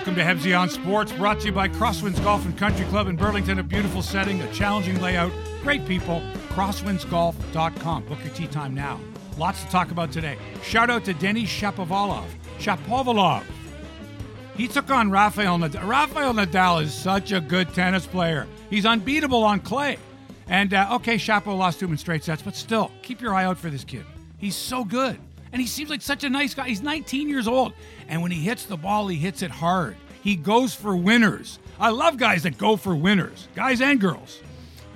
welcome to Hebsy on Sports, brought to you by Crosswinds Golf and Country Club in Burlington. A beautiful setting, a challenging layout, great people. Crosswindsgolf.com. Book your tee time now. Lots to talk about today. Shout out to Denis Shapovalov. Shapovalov. He took on Rafael Nadal. Rafael Nadal is such a good tennis player. He's unbeatable on clay. And uh, okay, Shapo lost him in straight sets, but still, keep your eye out for this kid. He's so good. And he seems like such a nice guy. He's 19 years old. And when he hits the ball, he hits it hard. He goes for winners. I love guys that go for winners, guys and girls.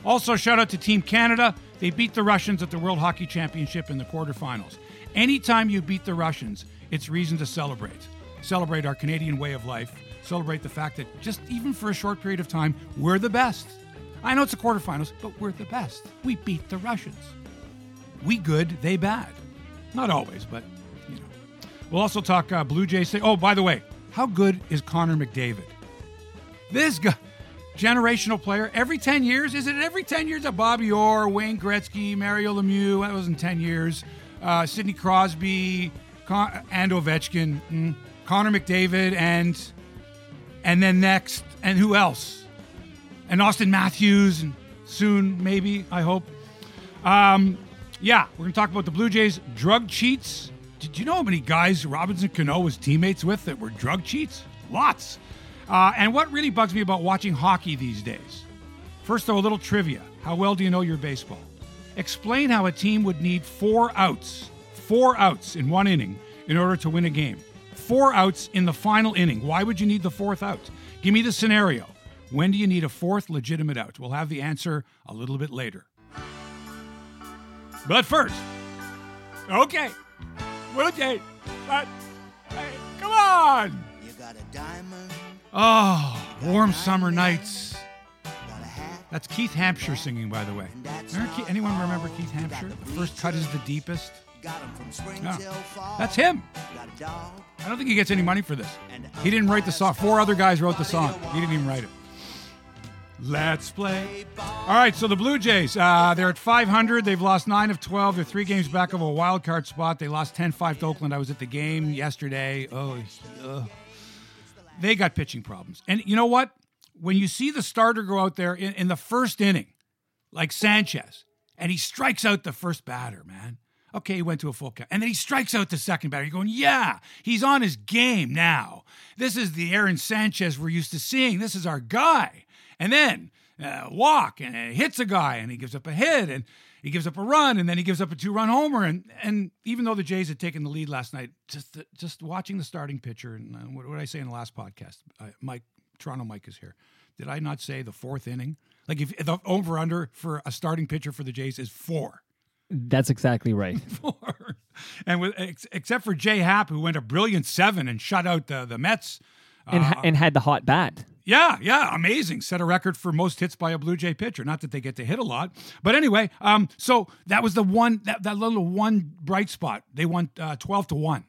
Also, shout out to Team Canada. They beat the Russians at the World Hockey Championship in the quarterfinals. Anytime you beat the Russians, it's reason to celebrate. Celebrate our Canadian way of life. Celebrate the fact that just even for a short period of time, we're the best. I know it's the quarterfinals, but we're the best. We beat the Russians. We good, they bad. Not always, but you know. We'll also talk uh, Blue Jays. Say, oh, by the way, how good is Connor McDavid? This guy, generational player. Every ten years, is it every ten years? Of Bobby Orr, Wayne Gretzky, Mario Lemieux. That wasn't ten years. Uh, Sidney Crosby, Con- and Ovechkin, mm, Connor McDavid, and and then next, and who else? And Auston Matthews, and soon maybe I hope. Um, yeah, we're going to talk about the Blue Jays drug cheats. Did you know how many guys Robinson Cano was teammates with that were drug cheats? Lots. Uh, and what really bugs me about watching hockey these days? First, though, a little trivia. How well do you know your baseball? Explain how a team would need four outs, four outs in one inning in order to win a game. Four outs in the final inning. Why would you need the fourth out? Give me the scenario. When do you need a fourth legitimate out? We'll have the answer a little bit later. But first, okay, we'll okay, but hey, come on. You got a diamond, Oh, warm summer nights. That's Keith Hampshire singing, by the way. Remember anyone remember Keith Hampshire? The first cut is the deepest. got 'em from spring Yeah. till fall. That's him. Got a dog, I don't think he gets any money for this. He didn't write the song. Four other guys wrote the song. He didn't even write it. Let's play. All right, so the Blue Jays, uh, they're at 500. They've lost 9 of 12. They're three games back of a wild card spot. They lost 10 5 to Oakland. I was at the game yesterday. Oh, they got pitching problems. And you know what? When you see the starter go out there in, in the first inning, like Sanchez, and he strikes out the first batter, man. Okay, he went to a full count. And then he strikes out the second batter. You're going, yeah, he's on his game now. This is the Aaron Sanchez we're used to seeing. This is our guy. And then uh, walk and hits a guy and he gives up a hit and he gives up a run and then he gives up a two-run homer. And and even though the Jays had taken the lead last night, just just watching the starting pitcher and uh, what, what did I say in the last podcast? Uh, Mike Toronto Mike is here. Did I not say the fourth inning? Like if the over under for a starting pitcher for the Jays is four. That's exactly right. Four. And with ex- except for J.A. Happ, who went a brilliant seven and shut out the the Mets. And, ha- and had the hot bat. Yeah, yeah, amazing. Set a record for most hits by a Blue Jay pitcher. Not that they get to hit a lot, but anyway. Um, so that was the one that, that little one bright spot. They won uh, twelve to one.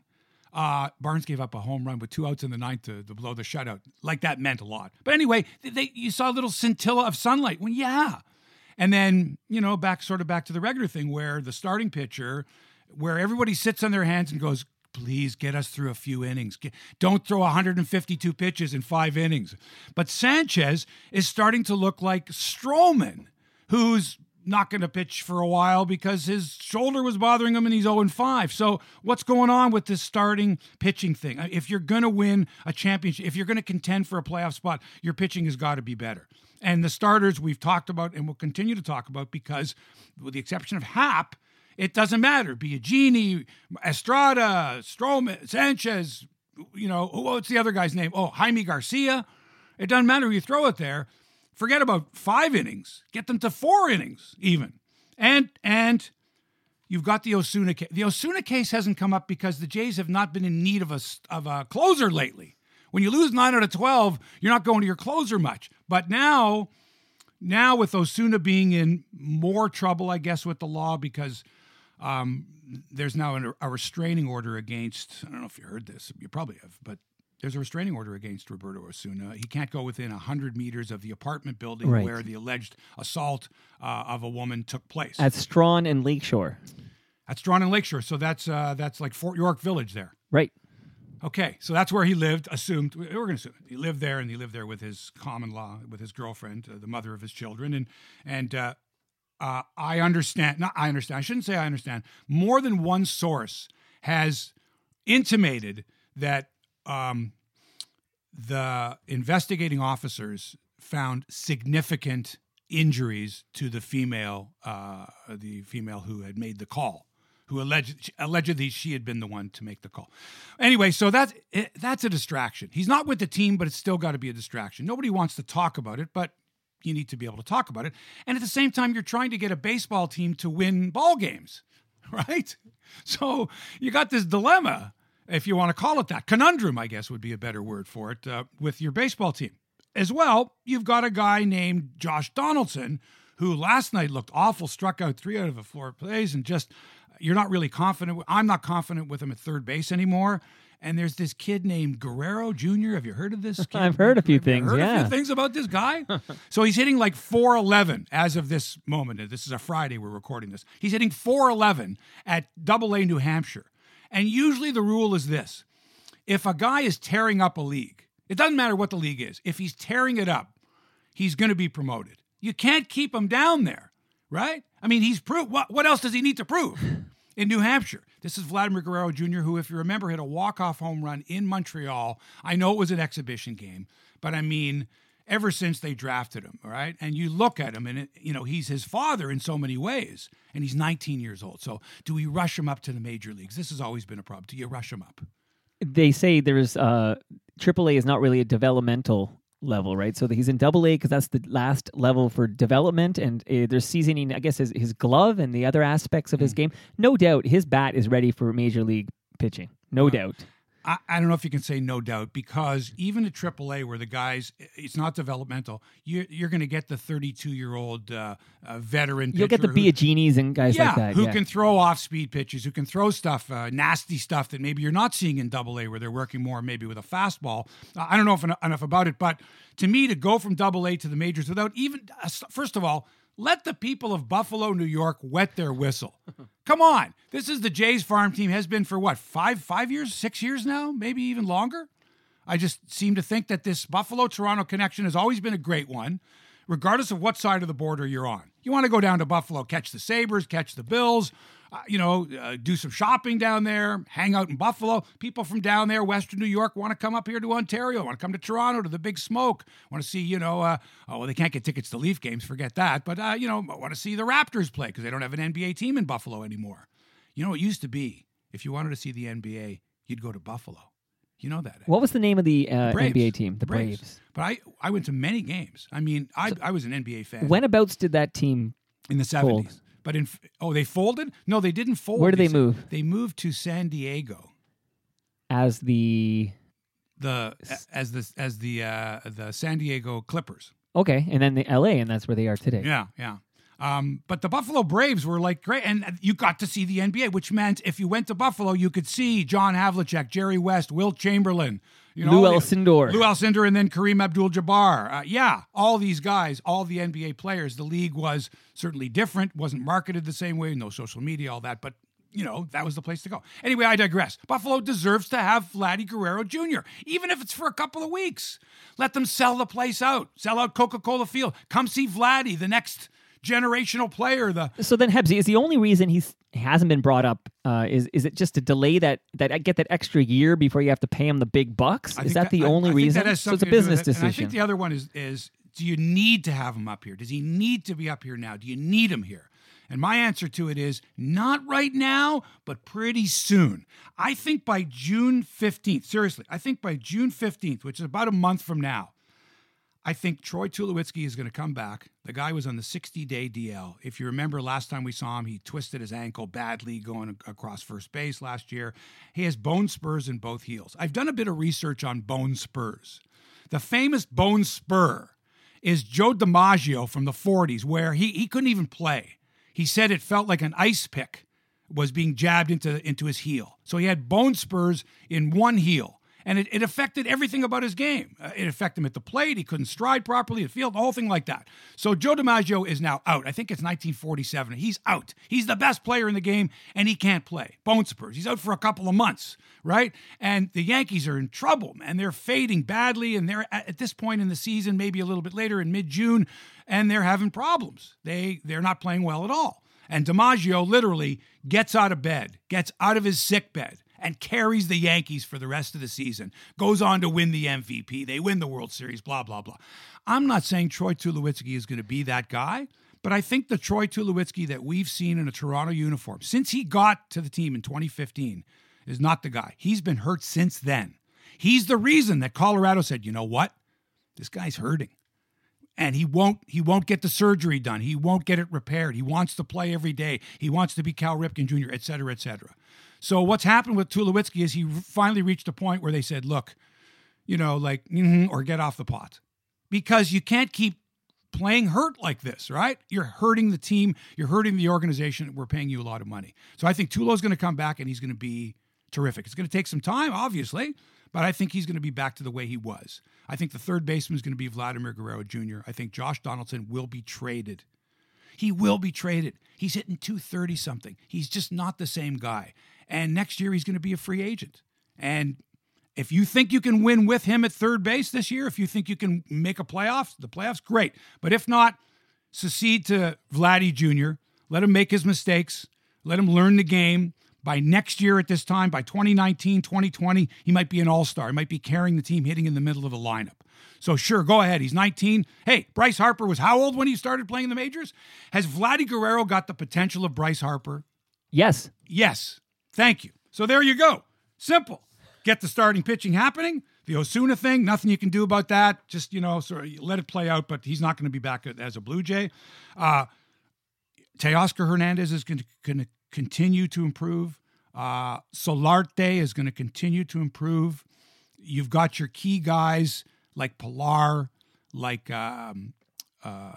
Uh, Barnes gave up a home run with two outs in the ninth to, to blow the shutout. Like that meant a lot. But anyway, they, they you saw a little scintilla of sunlight. Well, yeah, and then you know back sort of back to the regular thing where the starting pitcher, where everybody sits on their hands and goes, please get us through a few innings. Get- don't throw 152 pitches in five innings. But Sanchez is starting to look like Stroman, who's not going to pitch for a while because his shoulder was bothering him and he's 0 5. So, what's going on with this starting pitching thing? Uh, if you're going to win a championship, if you're going to contend for a playoff spot, your pitching has got to be better. And the starters we've talked about and will continue to talk about because, with the exception of Happ, it doesn't matter. Biagini, Estrada, Stroman, Sanchez, you know, what's the other guy's name? Oh, Jaime Garcia. It doesn't matter who you throw it there. Forget about five innings. Get them to four innings even. And and you've got the Osuna case. The Osuna case hasn't come up because the Jays have not been in need of a of a closer lately. When you lose nine out of twelve, you're not going to your closer much. But now, now with Osuna being in more trouble, I guess, with the law because um, there's now an, a restraining order against. I don't know if you heard this. You probably have, but there's a restraining order against Roberto Osuna. He can't go within hundred meters of the apartment building Right. where the alleged assault uh, of a woman took place. At Strachan and Lakeshore. That's drawn in Lakeshore, so that's uh, that's like Fort York Village there. Right. Okay, so that's where he lived. Assumed we're going to assume he lived there, and he lived there with his common law, with his girlfriend, uh, the mother of his children, and and uh, uh, I understand. Not I understand. I shouldn't say I understand. More than one source has intimated that um, the investigating officers found significant injuries to the female, uh, the female who had made the call, who alleged allegedly she had been the one to make the call. Anyway, so that's it, that's a distraction. He's not with the team, but it's still got to be a distraction. Nobody wants to talk about it, but you need to be able to talk about it. And at the same time, you're trying to get a baseball team to win ball games, right? So you got this dilemma, if you want to call it that. Conundrum, I guess, would be a better word for it, uh, with your baseball team. As well, you've got a guy named Josh Donaldson who last night looked awful, struck out three out of the four plays, and just you're not really confident. I'm not confident with him at third base anymore. And there's this kid named Guerrero Jr. Have you heard of this? Kid? I've heard a few Have things, Heard a yeah. few things about this guy. so he's hitting like 411 as of this moment. This is a Friday. We're recording this. He's hitting 411 at Double A New Hampshire. And usually the rule is this: if a guy is tearing up a league, it doesn't matter what the league is. If he's tearing it up, he's going to be promoted. You can't keep him down there, right? I mean, he's proved. What, what else does he need to prove in New Hampshire? This is Vladimir Guerrero Jr., who, if you remember, hit a walk-off home run in Montreal. I know it was an exhibition game, but I mean, ever since they drafted him, all right? And you look at him, and it, you know he's his father in so many ways, and he's 19 years old. So, do we rush him up to the major leagues? This has always been a problem. Do you rush him up? They say there's uh, AAA is not really a developmental level, right? So he's in Double A because that's the last level for development, and uh, there's seasoning. I guess his, his glove and the other aspects of his Hmm. game. No doubt, his bat is ready for major league pitching. No doubt. I, I don't know if you can say no doubt because even at AAA, where the guys, it's not developmental, you're, you're going to get the 32 year old uh, uh, veteran. You'll get the Biaginis and guys yeah, like that. who yeah. can throw off speed pitches, who can throw stuff, uh, nasty stuff that maybe you're not seeing in Double A, where they're working more maybe with a fastball. I don't know if enough, about it, but to me, to go from Double A to the majors without even, uh, first of all, let the people of Buffalo, New York, wet their whistle. Come on, this is the Jays farm team has been for what five, five years, six years now, maybe even longer. I just seem to think that this Buffalo Toronto connection has always been a great one, regardless of what side of the border you're on. You want to go down to Buffalo, catch the Sabres, catch the Bills, uh, you know, uh, do some shopping down there, hang out in Buffalo. People from down there, Western New York, want to come up here to Ontario, want to come to Toronto to the Big Smoke, want to see, you know, uh, oh, well, they can't get tickets to Leaf games, forget that, but, uh, you know, want to see the Raptors play because they don't have an NBA team in Buffalo anymore. You know, it used to be if you wanted to see the NBA, you'd go to Buffalo. You know that. what was the name of the uh, Braves. NBA team? The Braves. But I, I went to many games. I mean, I, I was an NBA fan Whenabouts did that team? in the seventies. But in oh, they folded? No, they didn't fold. Where did they move? They moved to San Diego. As the The as the as the uh, the San Diego Clippers. okay, and then the LA, and that's where they are today. Yeah, yeah. Um, but the Buffalo Braves were like great, and you got to see the NBA, which meant if you went to Buffalo, you could see John Havlicek, Jerry West, Wilt Chamberlain, you know, Lew Alcindor. Lew Alcindor, and then Kareem Abdul-Jabbar. Uh, yeah, all these guys, all the NBA players. The league was certainly different, wasn't marketed the same way, no social media, all that, but. You know, that was the place to go. Anyway, I digress. Buffalo deserves to have Vladdy Guerrero Jr., even if it's for a couple of weeks. Let them sell the place out. Sell out Coca Cola Field. Come see Vladdy, the next generational player. The So then Hebsy is the only reason he hasn't been brought up. Uh, is is it just to delay that that get that extra year before you have to pay him the big bucks? Is that the I- only I think reason? so it's a something to do with business it. And I think the other one is is do you need to have him up here? Does he need to be up here now? Do you need him here? And my answer to it is not right now, but pretty soon. I think by June 15th, seriously, I think by June 15th, which is about a month from now, I think Troy Tulowitzki is going to come back. The guy was on the 60 day DL. If you remember last time we saw him, he twisted his ankle badly going across first base last year. He has bone spurs in both heels. I've done a bit of research on bone spurs. The famous bone spur is Joe DiMaggio from the 40s, where he, he couldn't even play. He said it felt like an ice pick was being jabbed into, into his heel. So he had bone spurs in one heel. And it, it affected everything about his game. Uh, it affected him at the plate. He couldn't stride properly, the field, the whole thing like that. So Joe DiMaggio is now out. I think it's 1947. He's out. He's the best player in the game, and he can't play. Bone spurs. He's out for a couple of months, right? And the Yankees are in trouble, and they're fading badly. And they're at, at this point in the season, maybe a little bit later in mid June, and they're having problems. They they're not playing well at all. And DiMaggio literally gets out of bed, gets out of his sick bed, and carries the Yankees for the rest of the season. Goes on to win the MVP. They win the World Series, blah, blah, blah. I'm not saying Troy Tulowitzki is going to be that guy, but I think the Troy Tulowitzki that we've seen in a Toronto uniform since he got to the team in 2015 is not the guy. He's been hurt since then. He's the reason that Colorado said, you know what? This guy's hurting and he won't he won't get the surgery done. He won't get it repaired. He wants to play every day. He wants to be Cal Ripken Jr., et cetera, et cetera. So what's happened with Tulowitzki is he finally reached a point where they said, look, you know, like, mm-hmm, or get off the pot. Because you can't keep playing hurt like this, right? You're hurting the team. You're hurting the organization. We're paying you a lot of money. So I think Tulo's going to come back and he's going to be terrific. It's going to take some time, obviously, but I think he's going to be back to the way he was. I think the third baseman is going to be Vladimir Guerrero Jr. I think Josh Donaldson will be traded. He will be traded. He's hitting 230 something. He's just not the same guy. And next year, he's going to be a free agent. And if you think you can win with him at third base this year, if you think you can make a playoffs, the playoffs, great. But if not, secede to Vladdy Jr., let him make his mistakes, let him learn the game. By next year at this time, by 2019, 2020, he might be an all star. He might be carrying the team, hitting in the middle of the lineup. So, sure, go ahead. He's 19. Hey, Bryce Harper was how old when he started playing the majors? Has Vladdy Guerrero got the potential of Bryce Harper? Yes. Yes. Thank you. So, there you go. Simple. Get the starting pitching happening. The Osuna thing, nothing you can do about that. Just, you know, sort of let it play out, but he's not going to be back as a Blue Jay. Uh, Teoscar Hernandez is going to continue to improve. Uh, Solarte is going to continue to improve. You've got your key guys like Pilar, like um, uh,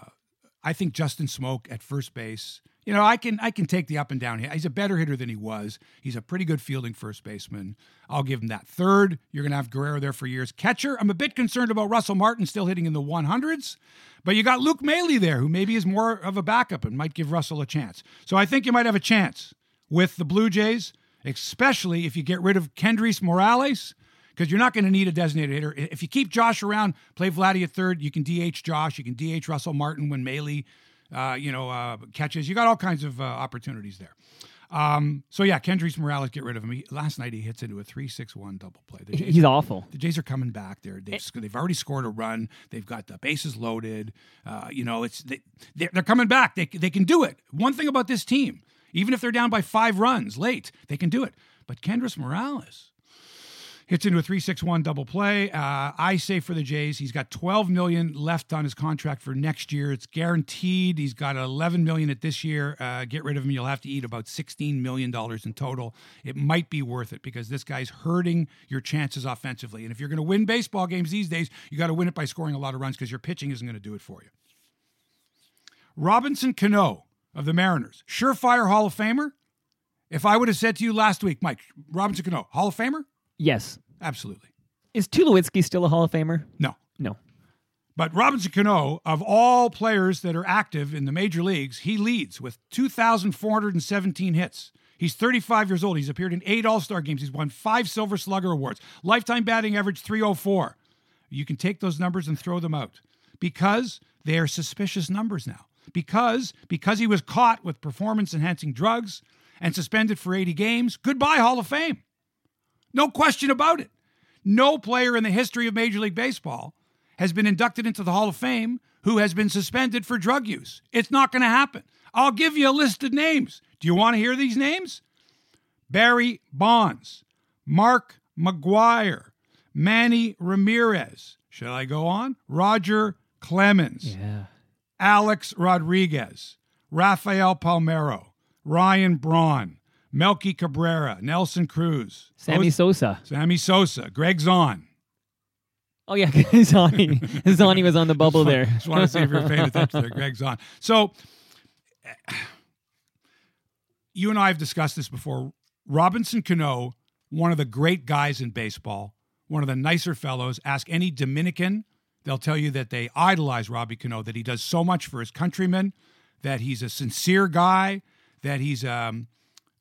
I think Justin Smoak at first base. You know, I can I can take the up and down. He's a better hitter than he was. He's a pretty good fielding first baseman. I'll give him that. Third, you're going to have Guerrero there for years. Catcher, I'm a bit concerned about Russell Martin still hitting in the 100s, but you got Luke Maile there, who maybe is more of a backup and might give Russell a chance. So I think you might have a chance with the Blue Jays, especially if you get rid of Kendrys Morales, because you're not going to need a designated hitter. If you keep Josh around, play Vladdy at third, you can DH Josh, you can DH Russell Martin when Maile, uh, you know, uh, catches. You got all kinds of uh, opportunities there. Um, so yeah, Kendrys Morales, get rid of him. He, last night he hits into a three-six-one double play. The Jays He's are, awful. The Jays are coming back. They're they've, they've already scored a run. They've got the bases loaded. Uh, you know, it's they, they're, they're coming back. They they can do it. One thing about this team, even if they're down by five runs late, they can do it. But Kendrys Morales, hits into a 3-6-1 double play. Uh, I say for the Jays, he's got 12 million left on his contract for next year. It's guaranteed. He's got 11 million at this year. Uh, get rid of him, you'll have to eat about 16 million dollars in total. It might be worth it because this guy's hurting your chances offensively. And if you're going to win baseball games these days, you got to win it by scoring a lot of runs because your pitching isn't going to do it for you. Robinson Cano of the Mariners, surefire Hall of Famer. If I would have said to you last week, Mike Robinson Cano, Hall of Famer? Yes. Absolutely. Is Tulowitzki still a Hall of Famer? No. No. But Robinson Cano, of all players that are active in the major leagues, he leads with 2,417 hits. He's 35 years old. He's appeared in eight All Star games. He's won five Silver Slugger Awards. Lifetime batting average 304. You can take those numbers and throw them out because they are suspicious numbers now. Because because he was caught with performance enhancing drugs and suspended for 80 games, goodbye Hall of Fame. No question about it. No player in the history of Major League Baseball has been inducted into the Hall of Fame who has been suspended for drug use. It's not going to happen. I'll give you a list of names. Do you want to hear these names? Barry Bonds, Mark McGwire, Manny Ramirez. Shall I go on? Roger Clemens, Yeah. Alex Rodriguez, Rafael Palmeiro, Ryan Braun, Melky Cabrera, Nelson Cruz, Sammy Jose- Sosa. Sammy Sosa, Greg Zahn. Oh yeah, Zani. Zani was on the bubble there. Just want to see if you're paying attention there, Greg Zahn. So, you and I have discussed this before. Robinson Cano, one of the great guys in baseball, one of the nicer fellows. Ask any Dominican, they'll tell you that they idolize Robbie Cano, that he does so much for his countrymen, that he's a sincere guy, that he's um,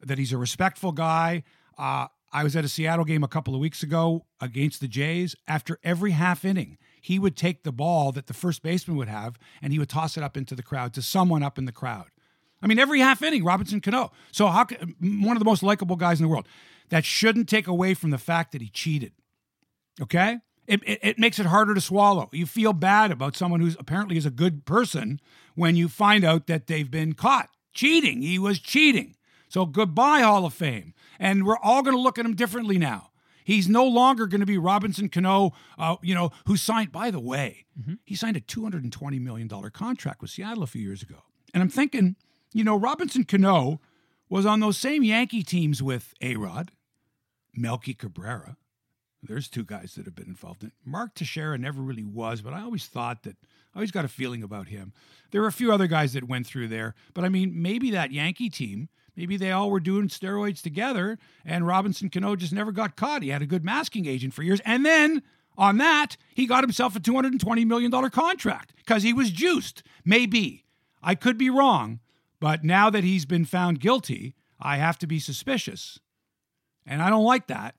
that he's a respectful guy. Uh, I was at a Seattle game a couple of weeks ago against the Jays. After every half inning, he would take the ball that the first baseman would have and he would toss it up into the crowd to someone up in the crowd. I mean, every half inning, Robinson Cano. So, how one of the most likable guys in the world. That shouldn't take away from the fact that he cheated. Okay? It, it, it makes it harder to swallow. You feel bad about someone who's apparently is a good person when you find out that they've been caught cheating. He was cheating. So, goodbye, Hall of Fame. And we're all going to look at him differently now. He's no longer going to be Robinson Cano, uh, you know, who signed, by the way, he signed a $220 million contract with Seattle a few years ago. And I'm thinking, you know, Robinson Cano was on those same Yankee teams with A Rod, Melky Cabrera. There's two guys that have been involved in it. Mark Teixeira never really was, but I always thought that, I always got a feeling about him. There were a few other guys that went through there, but I mean, maybe that Yankee team, maybe they all were doing steroids together, and Robinson Cano just never got caught. He had a good masking agent for years. And then on that, he got himself a $220 million contract because he was juiced. Maybe. I could be wrong, but now that he's been found guilty, I have to be suspicious. And I don't like that.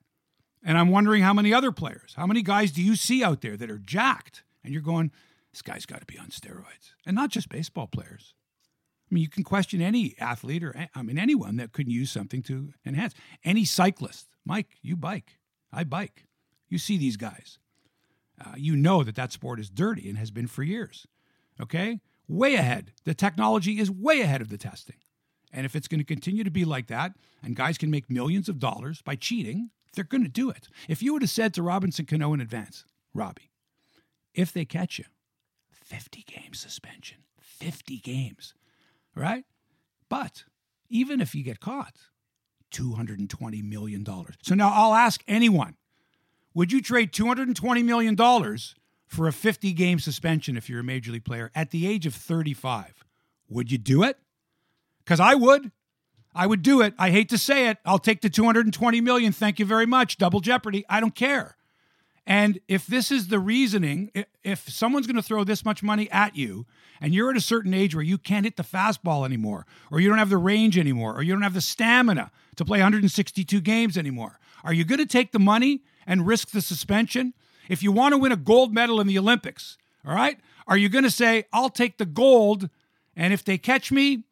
And I'm wondering how many other players, how many guys do you see out there that are jacked? And you're going, this guy's got to be on steroids. And not just baseball players. I mean, you can question any athlete or, I mean, anyone that could use something to enhance. Any cyclist. Mike, you bike. I bike. You see these guys. Uh, you know that that sport is dirty and has been for years. Okay? Way ahead. The technology is way ahead of the testing. And if it's going to continue to be like that, and guys can make millions of dollars by cheating, they're going to do it. If you would have said to Robinson Cano in advance, Robbie, if they catch you, 50 game suspension, 50 games, right? But even if you get caught, $220 million. So now I'll ask anyone would you trade $220 million for a 50 game suspension if you're a major league player at the age of 35? Would you do it? Because I would. I would do it. I hate to say it. I'll take the 220 million. Thank you very much. Double jeopardy. I don't care. And if this is the reasoning, if someone's going to throw this much money at you and you're at a certain age where you can't hit the fastball anymore, or you don't have the range anymore, or you don't have the stamina to play 162 games anymore, are you going to take the money and risk the suspension? If you want to win a gold medal in the Olympics, all right, are you going to say, I'll take the gold, and if they catch me,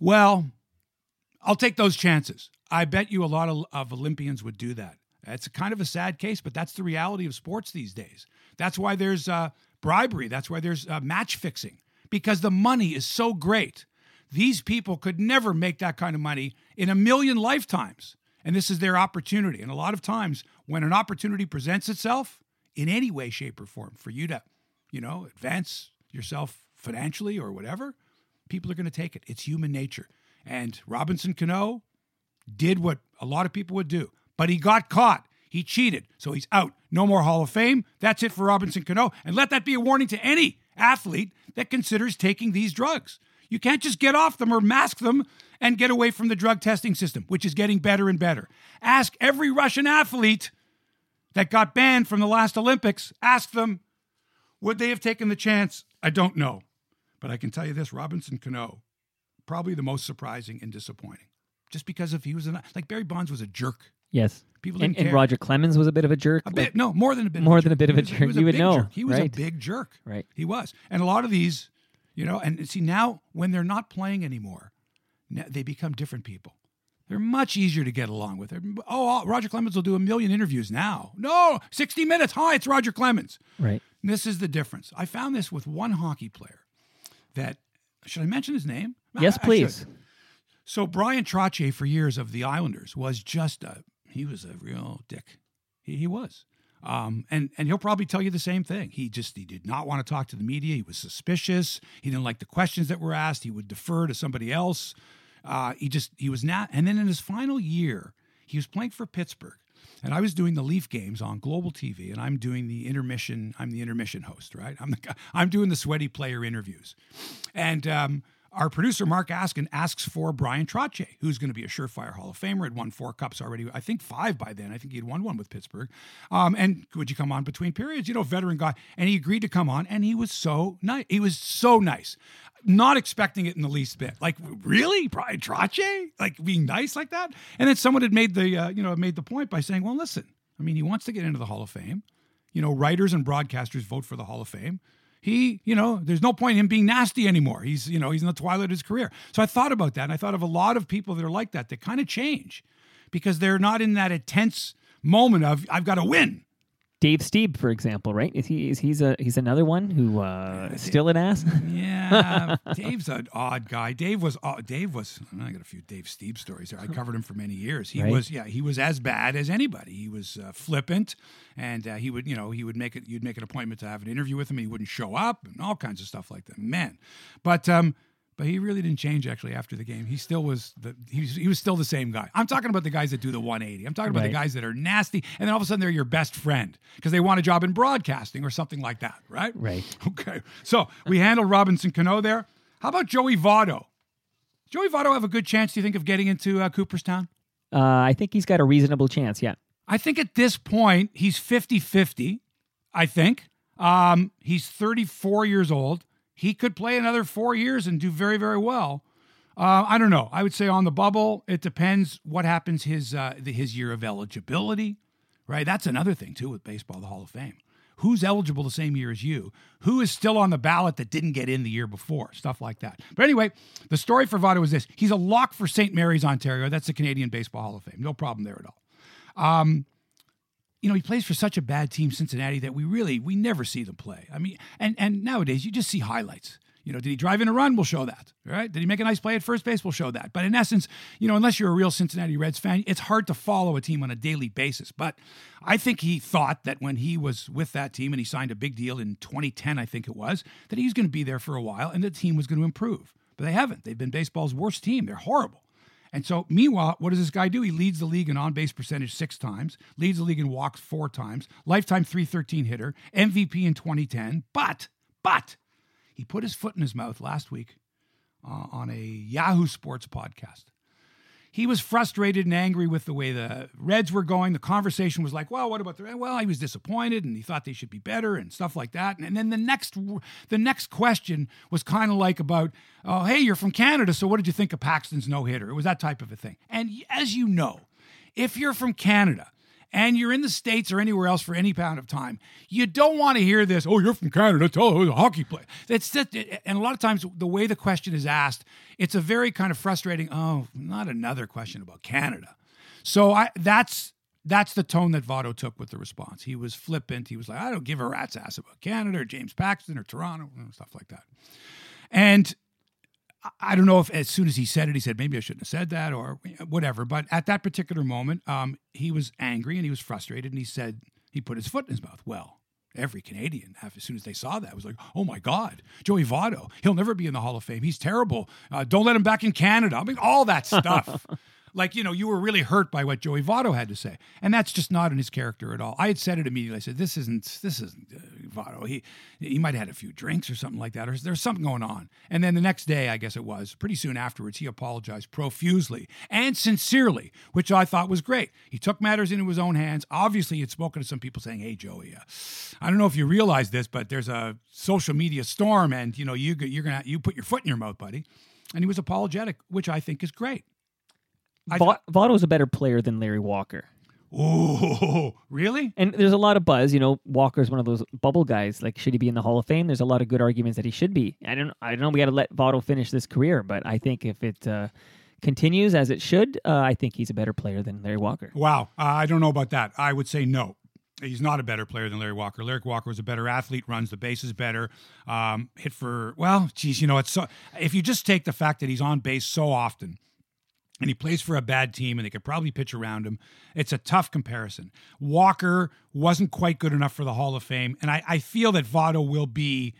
well, I'll take those chances. I bet you a lot of, of Olympians would do that. It's kind of a sad case, but that's the reality of sports these days. That's why there's uh, bribery. That's why there's uh, match fixing because the money is so great. These people could never make that kind of money in a million lifetimes. And this is their opportunity. And a lot of times, when an opportunity presents itself in any way, shape, or form for you to, you know, advance yourself financially or whatever, people are going to take it. It's human nature. And Robinson Cano did what a lot of people would do, but he got caught. He cheated, so he's out. No more Hall of Fame. That's it for Robinson Cano. And let that be a warning to any athlete that considers taking these drugs. You can't just get off them or mask them and get away from the drug testing system, which is getting better and better. Ask every Russian athlete that got banned from the last Olympics, ask them, would they have taken the chance? I don't know. But I can tell you this Robinson Cano, probably the most surprising and disappointing. Just because if he was an, like Barry Bonds was a jerk. Yes. People And, didn't and care. Roger Clemens was a bit of a jerk. A like- bit, no, more than a bit. More of a than a bit of He a was- he jerk. was You would know, jerk. He was a big jerk. Right. He was, and a lot of these, you know, and see now when they're not playing anymore, they become different people. They're much easier to get along with. Oh, Roger Clemens will do a million interviews now. No, sixty minutes. Hi, it's Roger Clemens. Right. And this is the difference. I found this with one hockey player. That should I mention his name? Yes, I- I please. So Bryan Trottier for years of the Islanders was just a he was a real dick. He, he was. Um, and and he'll probably tell you the same thing. He just he did not want to talk to the media. He was suspicious. He didn't like the questions that were asked. He would defer to somebody else. Uh, he just he was not. And then in his final year, he was playing for Pittsburgh, and I was doing the Leaf games on Global TV, and I'm doing the intermission. I'm the intermission host, right? I'm the I'm doing the sweaty player interviews, and um, our producer Mark Askin asks for Bryan Trottier, who's going to be a surefire Hall of Famer. Had won four cups already, I think five by then. I think he'd won one with Pittsburgh. Um, and would you come on between periods? You know, veteran guy, and he agreed to come on, and he was so nice. He was so nice. Not expecting it in the least bit. Like, really, Bryan Trottier? Like being nice like that? And then someone had made the, uh, you know, made the point by saying, well, listen, I mean, he wants to get into the Hall of Fame. You know, writers and broadcasters vote for the Hall of Fame he, you know, there's no point in him being nasty anymore. He's, you know, he's in the twilight of his career. So I thought about that. And I thought of a lot of people that are like that, that kind of change because they're not in that intense moment of, I've got to win. Dave Stieb, for example, right? Is he is he's a he's another one who uh, is still an ass? yeah, Dave's an odd guy. Dave was uh, Dave was. I got a few Dave Stieb stories there. I covered him for many years. He Right. was yeah he was as bad as anybody. He was uh, flippant, and uh, he would you know he would make it. You'd make an appointment to have an interview with him, and he wouldn't show up, and all kinds of stuff like that. Man, but um, but he really didn't change actually after the game. He still was the he was, he was still the same guy. I'm talking about the guys that do the 180. I'm talking about the guys that are nasty, and then all of a sudden they're your best friend because they want a job in broadcasting or something like that, right? Right. Okay. So we handled Robinson Cano there. How about Joey Votto? Joey Votto have a good chance, do you think, of getting into uh, Cooperstown? Uh, I think he's got a reasonable chance. Yeah. I think at this point, he's 50 50. I think. Um, he's 34 years old. He could play another four years and do very, very well. Uh, I don't know. I would say on the bubble, it depends what happens his uh, his year of eligibility, right? That's another thing too with baseball, the Hall of Fame. Who's eligible the same year as you? Who is still on the ballot that didn't get in the year before? Stuff like that. But anyway, the story for Votto is this: he's a lock for St. Mary's, Ontario. That's the Canadian Baseball Hall of Fame. No problem there at all you know, he plays for such a bad team, Cincinnati, that we really we never see them play. I mean, and and nowadays you just see highlights. You know, did he drive in a run? We'll show that. Right? Did he make a nice play at first base? We'll show that. But in essence, you know, unless you're a real Cincinnati Reds fan, it's hard to follow a team on a daily basis. But I think he thought that when he was with that team and he signed a big deal in 2010, I think it was, that he was going to be there for a while and the team was going to improve. But they haven't. They've been baseball's worst team. They're horrible. And so, meanwhile, what does this guy do? He leads the league in on base percentage six times, leads the league in walks four times, lifetime 313 hitter, MVP in 2010. But, but, he put his foot in his mouth last week uh, on a Yahoo Sports podcast. He was frustrated and angry with the way the Reds were going. The conversation was like, "Well, what about the Reds?" Well, he was disappointed and he thought they should be better and stuff like that. And, and then the next, the next question was kind of like about, "Oh, hey, you're from Canada, so what did you think of Paxton's no hitter?" It was that type of a thing. And as you know, if you're from Canada and you're in the States or anywhere else for any amount of time, you don't want to hear this, oh, you're from Canada, tell who's a hockey player. It's just, and a lot of times the way the question is asked, it's a very kind of frustrating, oh, not another question about Canada. So I that's that's the tone that Votto took with the response. He was flippant. He was like, I don't give a rat's ass about Canada or James Paxton or Toronto, and stuff like that. And I- don't know if as soon as he said it, he said maybe I shouldn't have said that or whatever. But at that particular moment, um, he was angry and he was frustrated, and he said he put his foot in his mouth. Well, every Canadian, as soon as they saw that, was like, "Oh my God, Joey Votto! He'll never be in the Hall of Fame. He's terrible. Uh, don't let him back in Canada." I mean, all that stuff. Like, you know, you were really hurt by what Joey Votto had to say. And that's just not in his character at all. I had said it immediately. I said, this isn't, this isn't uh, Votto. He, he might have had a few drinks or something like that, or there's something going on. And then the next day, I guess it was, pretty soon afterwards, he apologized profusely and sincerely, which I thought was great. He took matters into his own hands. Obviously, he had spoken to some people saying, hey, Joey, uh, I don't know if you realize this, but there's a social media storm and, you know, you, you're going to, you put your foot in your mouth, buddy. And he was apologetic, which I think is great. I Va- Votto's a better player than Larry Walker. Oh, really? And there's a lot of buzz. You know, Walker's one of those bubble guys. Like, should he be in the Hall of Fame? There's a lot of good arguments that he should be. I don't. I don't know. We got to let Votto finish this career, but I think if it uh, continues as it should, uh, I think he's a better player than Larry Walker. Wow. Uh, I don't know about that. I would say no. He's not a better player than Larry Walker. Larry Walker was a better athlete, runs the bases better, um, hit for, well, geez, you know, it's so, if you just take the fact that he's on base so often and he plays for a bad team and they could probably pitch around him, it's a tough comparison. Walker wasn't quite good enough for the Hall of Fame. And I, I feel that Votto will be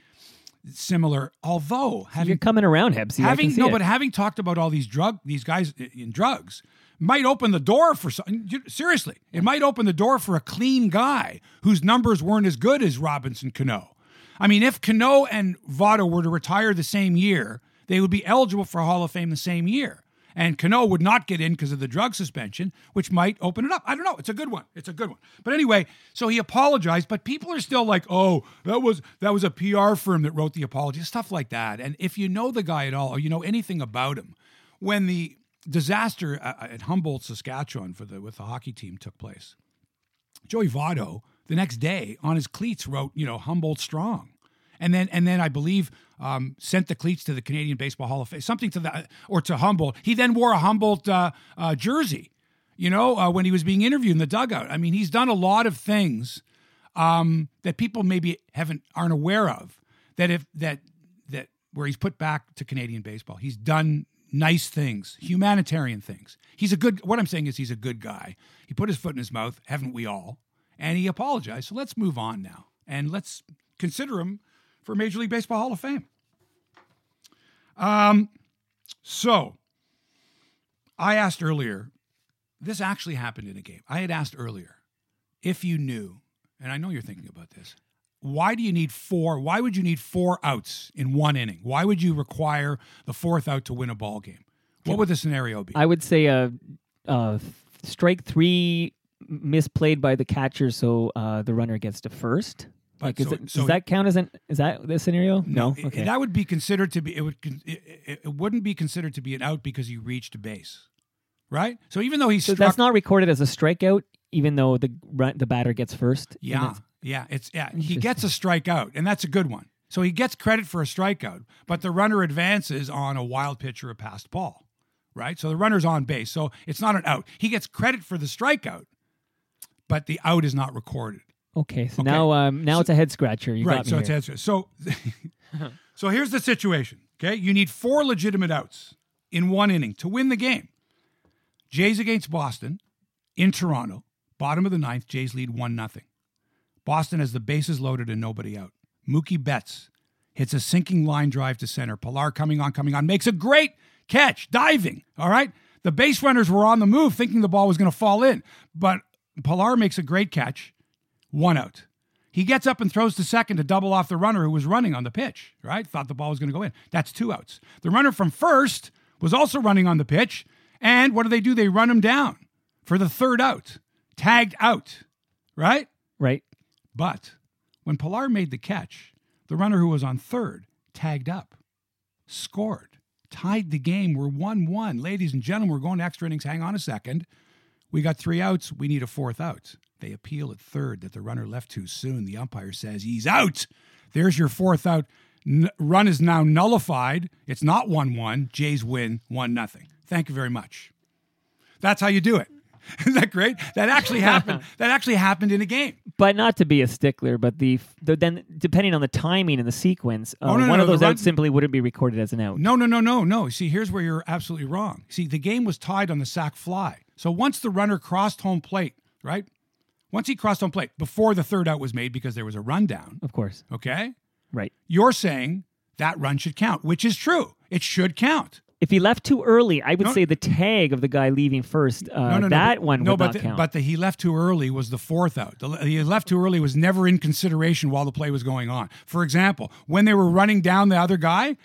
similar, although having You're coming around, Hebsy. Having no, it. but having talked about all these drug these guys in drugs might open the door for some. Seriously, it might open the door for a clean guy whose numbers weren't as good as Robinson Cano. I mean, if Cano and Votto were to retire the same year, they would be eligible for Hall of Fame the same year. And Cano would not get in because of the drug suspension, which might open it up. I don't know. It's a good one. It's a good one. But anyway, so he apologized, but people are still like, "Oh, that was that was a PR firm that wrote the apology." Stuff like that. And if you know the guy at all or you know anything about him, when the disaster uh, at Humboldt, Saskatchewan for the with the hockey team took place, Joey Votto the next day on his cleats wrote, you know, Humboldt strong. And then, and then I believe um, sent the cleats to the Canadian Baseball Hall of Fame, something to that, or to Humboldt. He then wore a Humboldt uh, uh, jersey, you know, uh, when he was being interviewed in the dugout. I mean, he's done a lot of things um, that people maybe haven't aren't aware of. That if that that where he's put back to Canadian baseball, he's done nice things, humanitarian things. He's a good. What I'm saying is, he's a good guy. He put his foot in his mouth, haven't we all? And he apologized. So let's move on now, and let's consider him for Major League Baseball Hall of Fame. Um, so I asked earlier. This actually happened in a game. I had asked earlier if you knew, and I know you're thinking about this. Why do you need four? Why would you need four outs in one inning? Why would you require the fourth out to win a ball game? What would the scenario be? I would say a uh, strike three misplayed by the catcher, so uh, the runner gets to first. But Like, is so- it, so- does that count as an? Is that the scenario? No. it- okay. that would be considered to be it would con- it, it, it wouldn't be considered to be an out because he reached base, right? So even though he so struck, that's not recorded as a strikeout, even though the the batter gets first. Yeah, that's- yeah, it's yeah. He gets a strikeout, and that's a good one. So he gets credit for a strikeout, but the runner advances on a wild pitch or a passed ball, right? So the runner's on base, so it's not an out. He gets credit for the strikeout, but the out is not recorded. Okay. So Okay. now, um, now it's a head scratcher. You right. got me So here. it's answer. So, so here's the situation. Okay, you need four legitimate outs in one inning to win the game. Jays against Boston in Toronto, bottom of the ninth. Jays lead one nothing. Boston has the bases loaded and nobody out. Mookie Betts hits a sinking line drive to center. Pilar coming on, coming on, makes a great catch, diving. All right. The base runners were on the move, thinking the ball was going to fall in, but Pilar makes a great catch, one out. He gets up and throws to second to double off the runner who was running on the pitch, right? Thought the ball was going to go in. That's two outs. The runner from first was also running on the pitch. And what do they do? They run him down for the third out, tagged out, right? right. But when Pilar made the catch, the runner who was on third tagged up, scored, tied the game. We're 1 1. Ladies and gentlemen, we're going to extra innings. Hang on a second. We got three outs. We need a fourth out. They appeal at third that the runner left too soon. The umpire says he's out. There's your fourth out. N- run is now nullified. It's not 1 1. Jays win 1 nothing. Thank you very much. That's how you do it. Isn't that great? That actually happened. that actually happened in a game. But not to be a stickler, but the, the then depending on the timing and the sequence, uh, Oh, no, one no, of those outs simply wouldn't be recorded as an out. No, no, no, no, no. See, here's where you're absolutely wrong. See, the game was tied on the sac fly. So once the runner crossed home plate, right? Once he crossed home plate, before the third out was made because there was a rundown, Of course. okay? Right. You're saying that run should count, which is true. It should count. If he left too early, I would No. say the tag of the guy leaving first, uh, No, no, that but- one no, would but the, count. but the he left too early was the fourth out. The, he left too early was never in consideration while the play was going on. For example, when they were running down the other guy,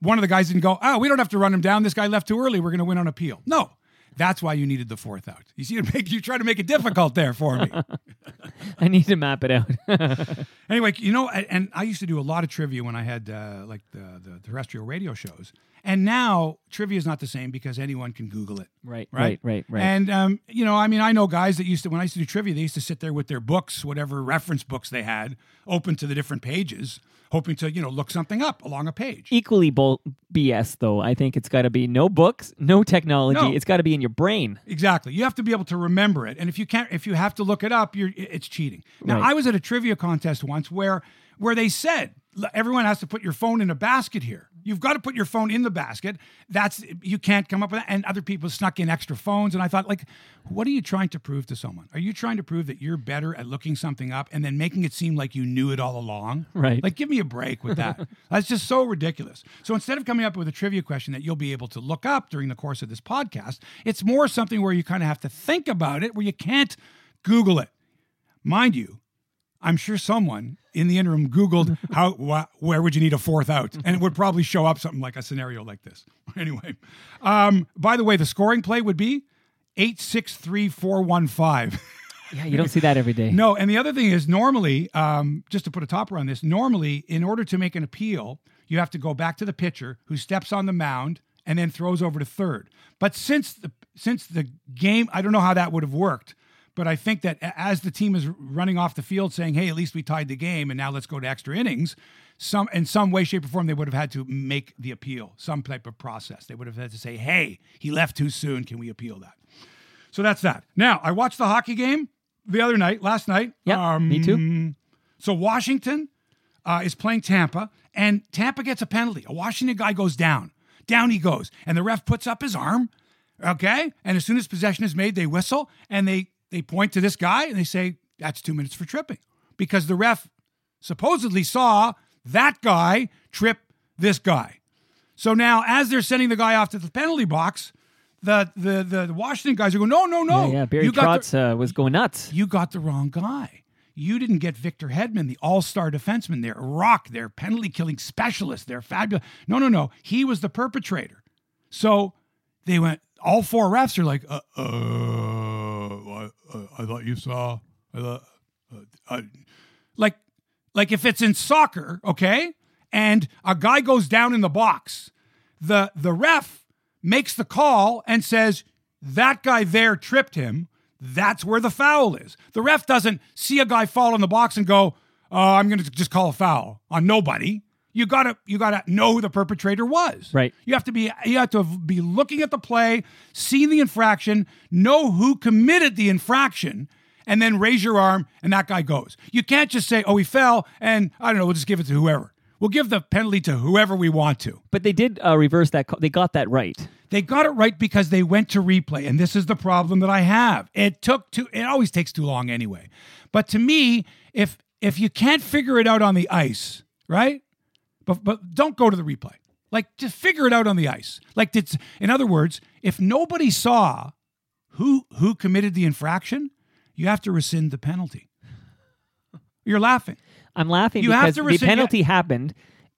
one of the guys didn't go, "Oh, we don't have to run him down. This guy left too early. We're going to win on appeal." No, that's why you needed the fourth out. You see, you make you try to make it difficult there for me. I need to map it out. Anyway, you know, and and I used to do a lot of trivia when I had uh, like the, the terrestrial radio shows, and now trivia is not the same because anyone can Google it. right, Right. right, right, right. And um, you know, I mean, I know guys that used to when I used to do trivia, they used to sit there with their books, whatever reference books they had, open to the different pages, hoping to you know look something up along a page. Equally bull- BS, though. I think it's got to be no books, no technology. No. It's got to be in your brain. Exactly. You have to be able to remember it, and if you can't, if you have to look it up, you're it's cheating. Now, Right. I was at a trivia contest once where where they said everyone has to put your phone in a basket here. You've got to put your phone in the basket. That's you can't come up with that. And other people snuck in extra phones, and I thought, like, what are you trying to prove to someone? Are you trying to prove that you're better at looking something up and then making it seem like you knew it all along? Right. Like, give me a break with that. That's just so ridiculous. So instead of coming up with a trivia question that you'll be able to look up during the course of this podcast, it's more something where you kind of have to think about it, where you can't Google it. Mind you, I'm sure someone in the interim Googled how wh- where would you need a fourth out, and it would probably show up something like a scenario like this. Anyway, um, by the way, the scoring play would be eight six three four one five. Yeah, you don't see that every day. No, and the other thing is normally, um, just to put a topper on this, normally in order to make an appeal, you have to go back to the pitcher who steps on the mound and then throws over to third. But since the since the game, I don't know how that would have worked. But I think that as the team is running off the field saying, "Hey, at least we tied the game, and now let's go to extra innings," some in some way, shape, or form, they would have had to make the appeal, some type of process. They would have had to say, "Hey, he left too soon. Can we appeal that?" So that's that. Now I watched the hockey game the other night, last night. Yeah, me too. So Washington uh, is playing Tampa, and Tampa gets a penalty. A Washington guy goes down. Down he goes, and the ref puts up his arm. Okay, and as soon as possession is made, they whistle and they they point to this guy and they say that's two minutes for tripping because the ref supposedly saw that guy trip this guy. So now, as they're sending the guy off to the penalty box, the the the, Washington guys are going, no, no, no, Yeah, yeah. Barry you got the- Trotz uh, was going nuts. you got the wrong guy. You didn't get Victor Hedman, the all-star defenseman, their rock, their penalty killing specialist, their fabulous. No, no, no. He was the perpetrator. So they went. All four refs are like, uh, uh, I, I thought you saw. I thought, uh, I, like, like if it's in soccer, okay, and a guy goes down in the box, the the ref makes the call and says that guy there tripped him. That's where the foul is. The ref doesn't see a guy fall in the box and go, "Oh, I'm going to just call a foul on nobody." You gotta you gotta know who the perpetrator was. Right. You have to be you have to be looking at the play, see the infraction, know who committed the infraction, and then raise your arm and that guy goes. You can't just say, "Oh, he fell," and I don't know, we'll just give it to whoever. We'll give the penalty to whoever we want to. But they did uh, reverse that. They got that right. They got it right because they went to replay, and this is the problem that I have. It took too. It always takes too long anyway. But to me, if if you can't figure it out on the ice, right? But but don't go to the replay. Like just figure it out on the ice. Like did in other words, if nobody saw who who committed the infraction, you have to rescind the penalty. You're laughing. I'm laughing You have because the penalty happened,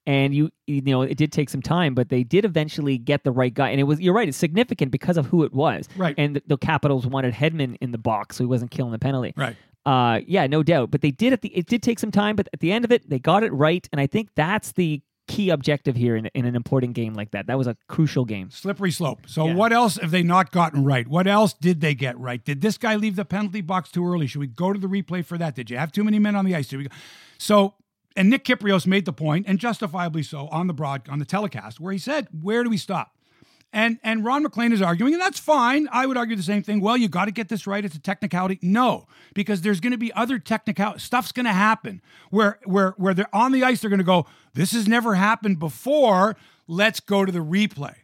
and you you know it did take some time, but they did eventually get the right guy, and it was you're right. It's significant because of who it was. Right. And the, the Capitals wanted Hedman in the box, so he wasn't killing the penalty. Right. Uh, yeah, no doubt. But they did at the. It did take some time, but at the end of it, they got it right, and I think that's the key objective here in, in an important game like that. That was a crucial game. Slippery slope. So Yeah. what else have they not gotten right? What else did they get right? Did this guy leave the penalty box too early? Should we go to the replay for that? Did you have too many men on the ice? Did we go? So and Nick Kypreos made the point, and justifiably so, on the broad on the telecast, where he said, "Where do we stop?" And and Ron MacLean is arguing, and that's fine. I would argue the same thing. Well, you got to get this right. It's a technicality. No, because there's going to be other technical stuff's going to happen where where where they're on the ice. They're going to go. This has never happened before. Let's go to the replay.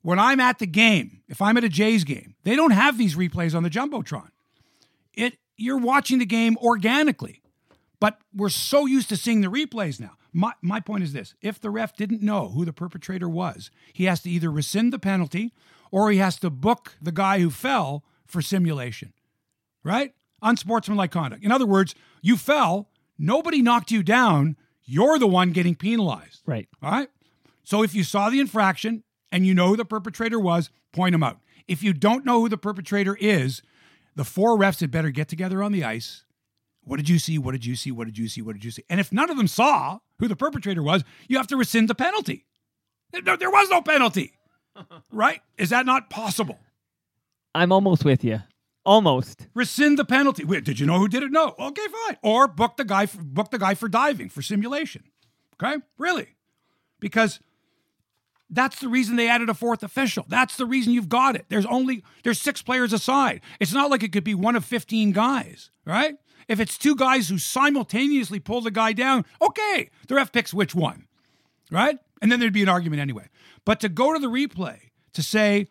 When I'm at the game, if I'm at a Jays game, they don't have these replays on the jumbotron. It you're watching the game organically. But we're so used to seeing the replays now. My, my point is this if the ref didn't know who the perpetrator was, he has to either rescind the penalty or he has to book the guy who fell for simulation, right? Unsportsmanlike conduct. In other words, you fell, nobody knocked you down, you're the one getting penalized. Right. All right. So if you saw the infraction and you know who the perpetrator was, point him out. If you don't know who the perpetrator is, the four refs had better get together on the ice. What did you see? What did you see? What did you see? What did you see? And if none of them saw who the perpetrator was, you have to rescind the penalty. There, there was no penalty, right? Is that not possible? I'm almost with you. Almost. Rescind the penalty. Wait, did you know who did it? No. Okay, fine. Or book the guy. For, book the guy for diving for simulation. Okay, really, because that's the reason they added a fourth official. That's the reason you've got it. There's only there's six players aside. It's not like it could be one of 15 guys, right? If it's two guys who simultaneously pull the guy down, okay, the ref picks which one, right? And then there'd be an argument anyway. But to go to the replay to say,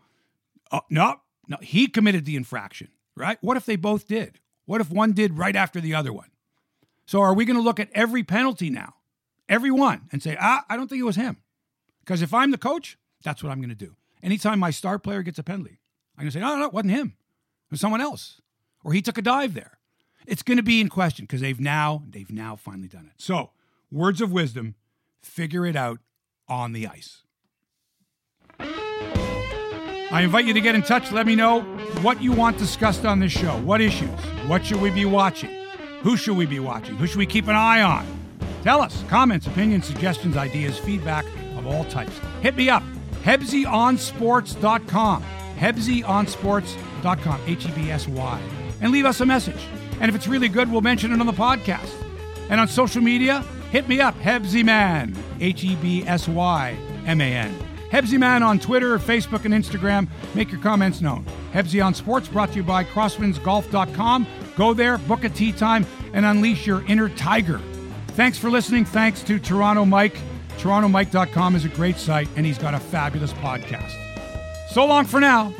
oh, no, no, he committed the infraction, right? What if they both did? What if one did right after the other one? So are we going to look at every penalty now, every one, and say, ah, I don't think it was him? Because if I'm the coach, that's what I'm going to do. Anytime my star player gets a penalty, I'm going to say, no, no, it wasn't him. It was someone else. Or he took a dive there. It's going to be in question because they've now they've now finally done it. So, words of wisdom, figure it out on the ice. I invite you to get in touch. Let me know what you want discussed on this show. What issues? What should we be watching? Who should we be watching? Who should we keep an eye on? Tell us. Comments, opinions, suggestions, ideas, feedback of all types. Hit me up. HebsyOnSports.com. HebsyOnSports.com. H E B S Y. And leave us a message. And if it's really good, we'll mention it on the podcast. And on social media, hit me up. Hebsy Man. H E B S Y M A N. Hebsyman on Twitter, Facebook, and Instagram. Make your comments known. Hebsy on Sports brought to you by CrosswindsGolf.com. Go there, book a tee time, and unleash your inner tiger. Thanks for listening. Thanks to Toronto Mike. TorontoMike.com is a great site, and he's got a fabulous podcast. So long for now.